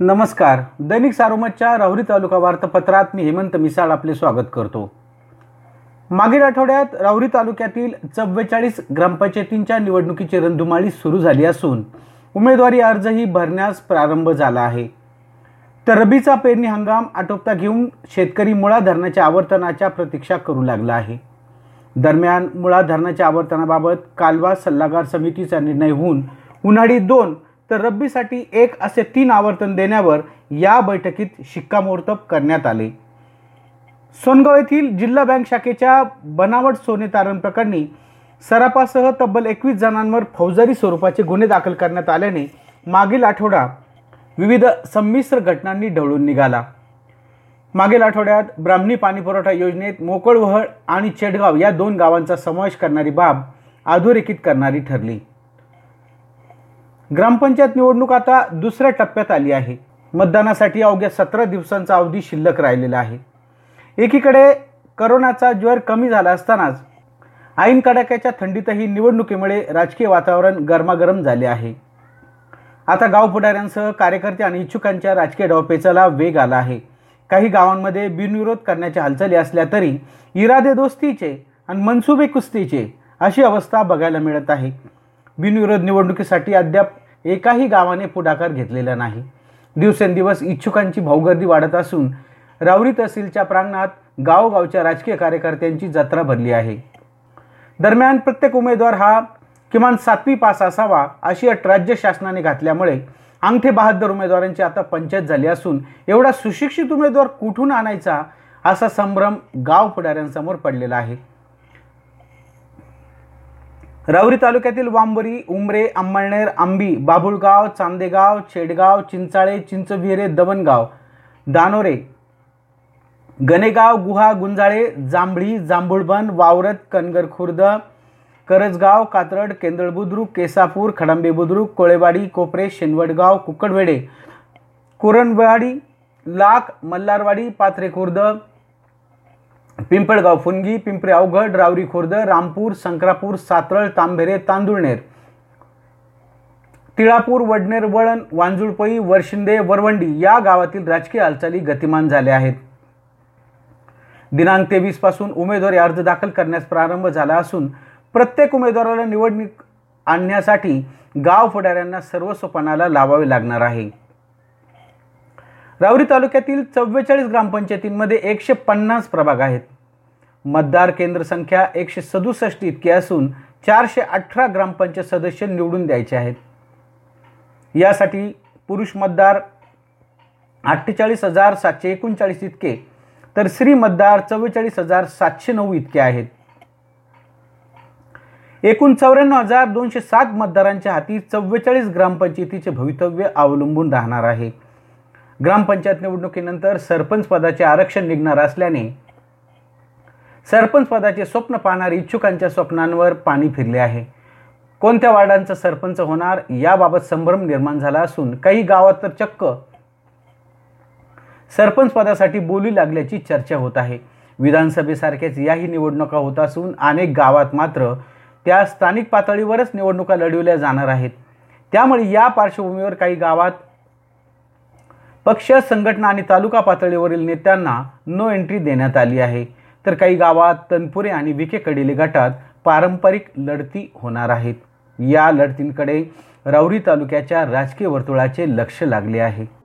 नमस्कार. दैनिक सारोमतच्या राहुरी तालुका वार्तापत्रात मी हेमंत मिसाळ आपले स्वागत करतो. मागील आठवड्यात राहुरी तालुक्यातील चव्वेचाळीस ग्रामपंचायतींच्या निवडणुकीची रणधुमाळी सुरू झाली असून उमेदवारी अर्जही भरण्यास प्रारंभ झाला आहे. तर रबीचा पेरणी हंगाम आटोपता घेऊन शेतकरी मुळा धरणाच्या आवर्तनाच्या प्रतीक्षा करू लागला आहे. दरम्यान मुळा धरणाच्या आवर्तनाबाबत कालवा सल्लागार समितीचा निर्णय होऊन उन्हाळी दोन तर रब्बीसाठी एक असे तीन आवर्तन देण्यावर या बैठकीत शिक्कामोर्तब करण्यात आले. सोनगाव येथील जिल्हा बँक शाखेच्या बनावट सोने तारण प्रकरणी सरापासह तब्बल एकवीस जणांवर फौजदारी स्वरूपाचे गुन्हे दाखल करण्यात आल्याने मागील आठवडा विविध संमिश्र घटनांनी ढवळून निघाला. मागील आठवड्यात ब्राह्मणी पाणीपुरवठा योजनेत मोकळवहळ आणि चेडगाव या दोन गावांचा समावेश करणारी बाब अधोरेखित करणारी ठरली. ग्रामपंचायत निवडणूक आता दुसऱ्या टप्प्यात आली आहे. मतदानासाठी अवघ्या सतरा दिवसांचा अवधी शिल्लक राहिलेला आहे. एकीकडे करोनाचा ज्वर कमी झाला असतानाच ऐन कडाक्याच्या थंडीतही निवडणुकीमुळे राजकीय वातावरण गरमागरम झाले आहे. आता गाव पुढाऱ्यांसह कार्यकर्ते आणि इच्छुकांच्या राजकीय डावपेचाला वेग आला आहे. काही गावांमध्ये बिनविरोध करण्याच्या हालचाली असल्या तरी इरादे दोस्तीचे आणि मनसुबे कुस्तीचे अशी अवस्था बघायला मिळत आहे. बिनविरोध निवडणुकीसाठी अद्याप एकाही गावाने पुढाकार घेतलेला नाही. दिवसेंदिवस इच्छुकांची भाऊगर्दी वाढत असून रावरी तहसीलच्या प्रांगणात गावोगावच्या राजकीय कार्यकर्त्यांची जत्रा भरली आहे. दरम्यान प्रत्येक उमेदवार हा किमान सातवी पास असावा अशी अट राज्य शासनाने घातल्यामुळे अंगठे बहादर उमेदवारांची आता पंचायत झाली असून एवढा सुशिक्षित उमेदवार कुठून आणायचा असा संभ्रम गाव पुढाऱ्यांसमोर पडलेला आहे. रावरी तालुक्यातील वांबरी उमरे अंमळनेर आंबी बाभुळगाव चांदेगाव छेडगाव चिंचाळे चिंचविरे दवणगाव दानोरे गणेगाव गुहा गुंजाळे जांभळी जांभुळबन वावरत कनगर खुर्द करजगाव कात्रड केंदळ बुद्रुक केसापूर खडंबे बुद्रुक कोळेवाडी कोपरे शेनवडगाव कुकडवेडे कुरणवाडी लाख मल्हारवाडी पाथरे खुर्द पिंपळगाव फुनगी पिंपरी अवघड रावरी खुर्द रामपूर संक्रापूर सातरळ तांबेरे तांदुळनेर. तिळापूर वडनेर वळण वांजुळपई वरशिंदे वरवंडी या गावातील राजकीय हालचाली गतिमान झाल्या आहेत. दिनांक तेवीसपासून उमेदवारी अर्ज दाखल करण्यास प्रारंभ झाला असून प्रत्येक उमेदवाराला निवडणूक आणण्यासाठी गाव पुढाऱ्यांना सर्वस्वपणाला लावावे लागणार आहे. रावरी तालुक्यातील चव्वेचाळीस ग्रामपंचायतींमध्ये एकशे पन्नास प्रभाग आहेत. मतदार केंद्र संख्या एकशे सदुसष्ट इतकी असून चारशे अठरा ग्रामपंचायत सदस्य निवडून द्यायचे आहेत. यासाठी पुरुष मतदार अठ्ठेचाळीस हजार सातशे एकोणचाळीस इतके तर स्त्री मतदार चव्वेचाळीस हजार सातशे नऊ इतके आहेत. एकूण चौऱ्याण्णव हजार दोनशे सात मतदारांच्या हाती चव्वेचाळीस ग्रामपंचायतीचे भवितव्य अवलंबून राहणार आहे. ग्रामपंचायत निवडणुकीनंतर सरपंच पदाचे आरक्षण निघणार असल्याने सरपंच पदाचे स्वप्न पाहणारी इच्छुकांच्या स्वप्नांवर पाणी फिरले आहे. कोणत्या वार्डांचा सरपंच होणार याबाबत संभ्रम निर्माण झाला असून काही गावात तर चक्क सरपंच पदासाठी बोली लागल्याची चर्चा होत आहे. विधानसभेसारख्याच याही निवडणुका होत असून अनेक गावात मात्र त्या स्थानिक पातळीवरच निवडणुका लढविल्या जाणार आहेत. त्यामुळे या पार्श्वभूमीवर काही गावात पक्ष संघटना आणि तालुका पातळीवरील नेत्यांना नो एंट्री देण्यात आली आहे. तर काही गावात तनपुरे आणि विखे कडिले गटात पारंपरिक लढती होणार आहेत. या लढतींकडे राऊरी तालुक्याच्या राजकीय वर्तुळाचे लक्ष लागले आहे.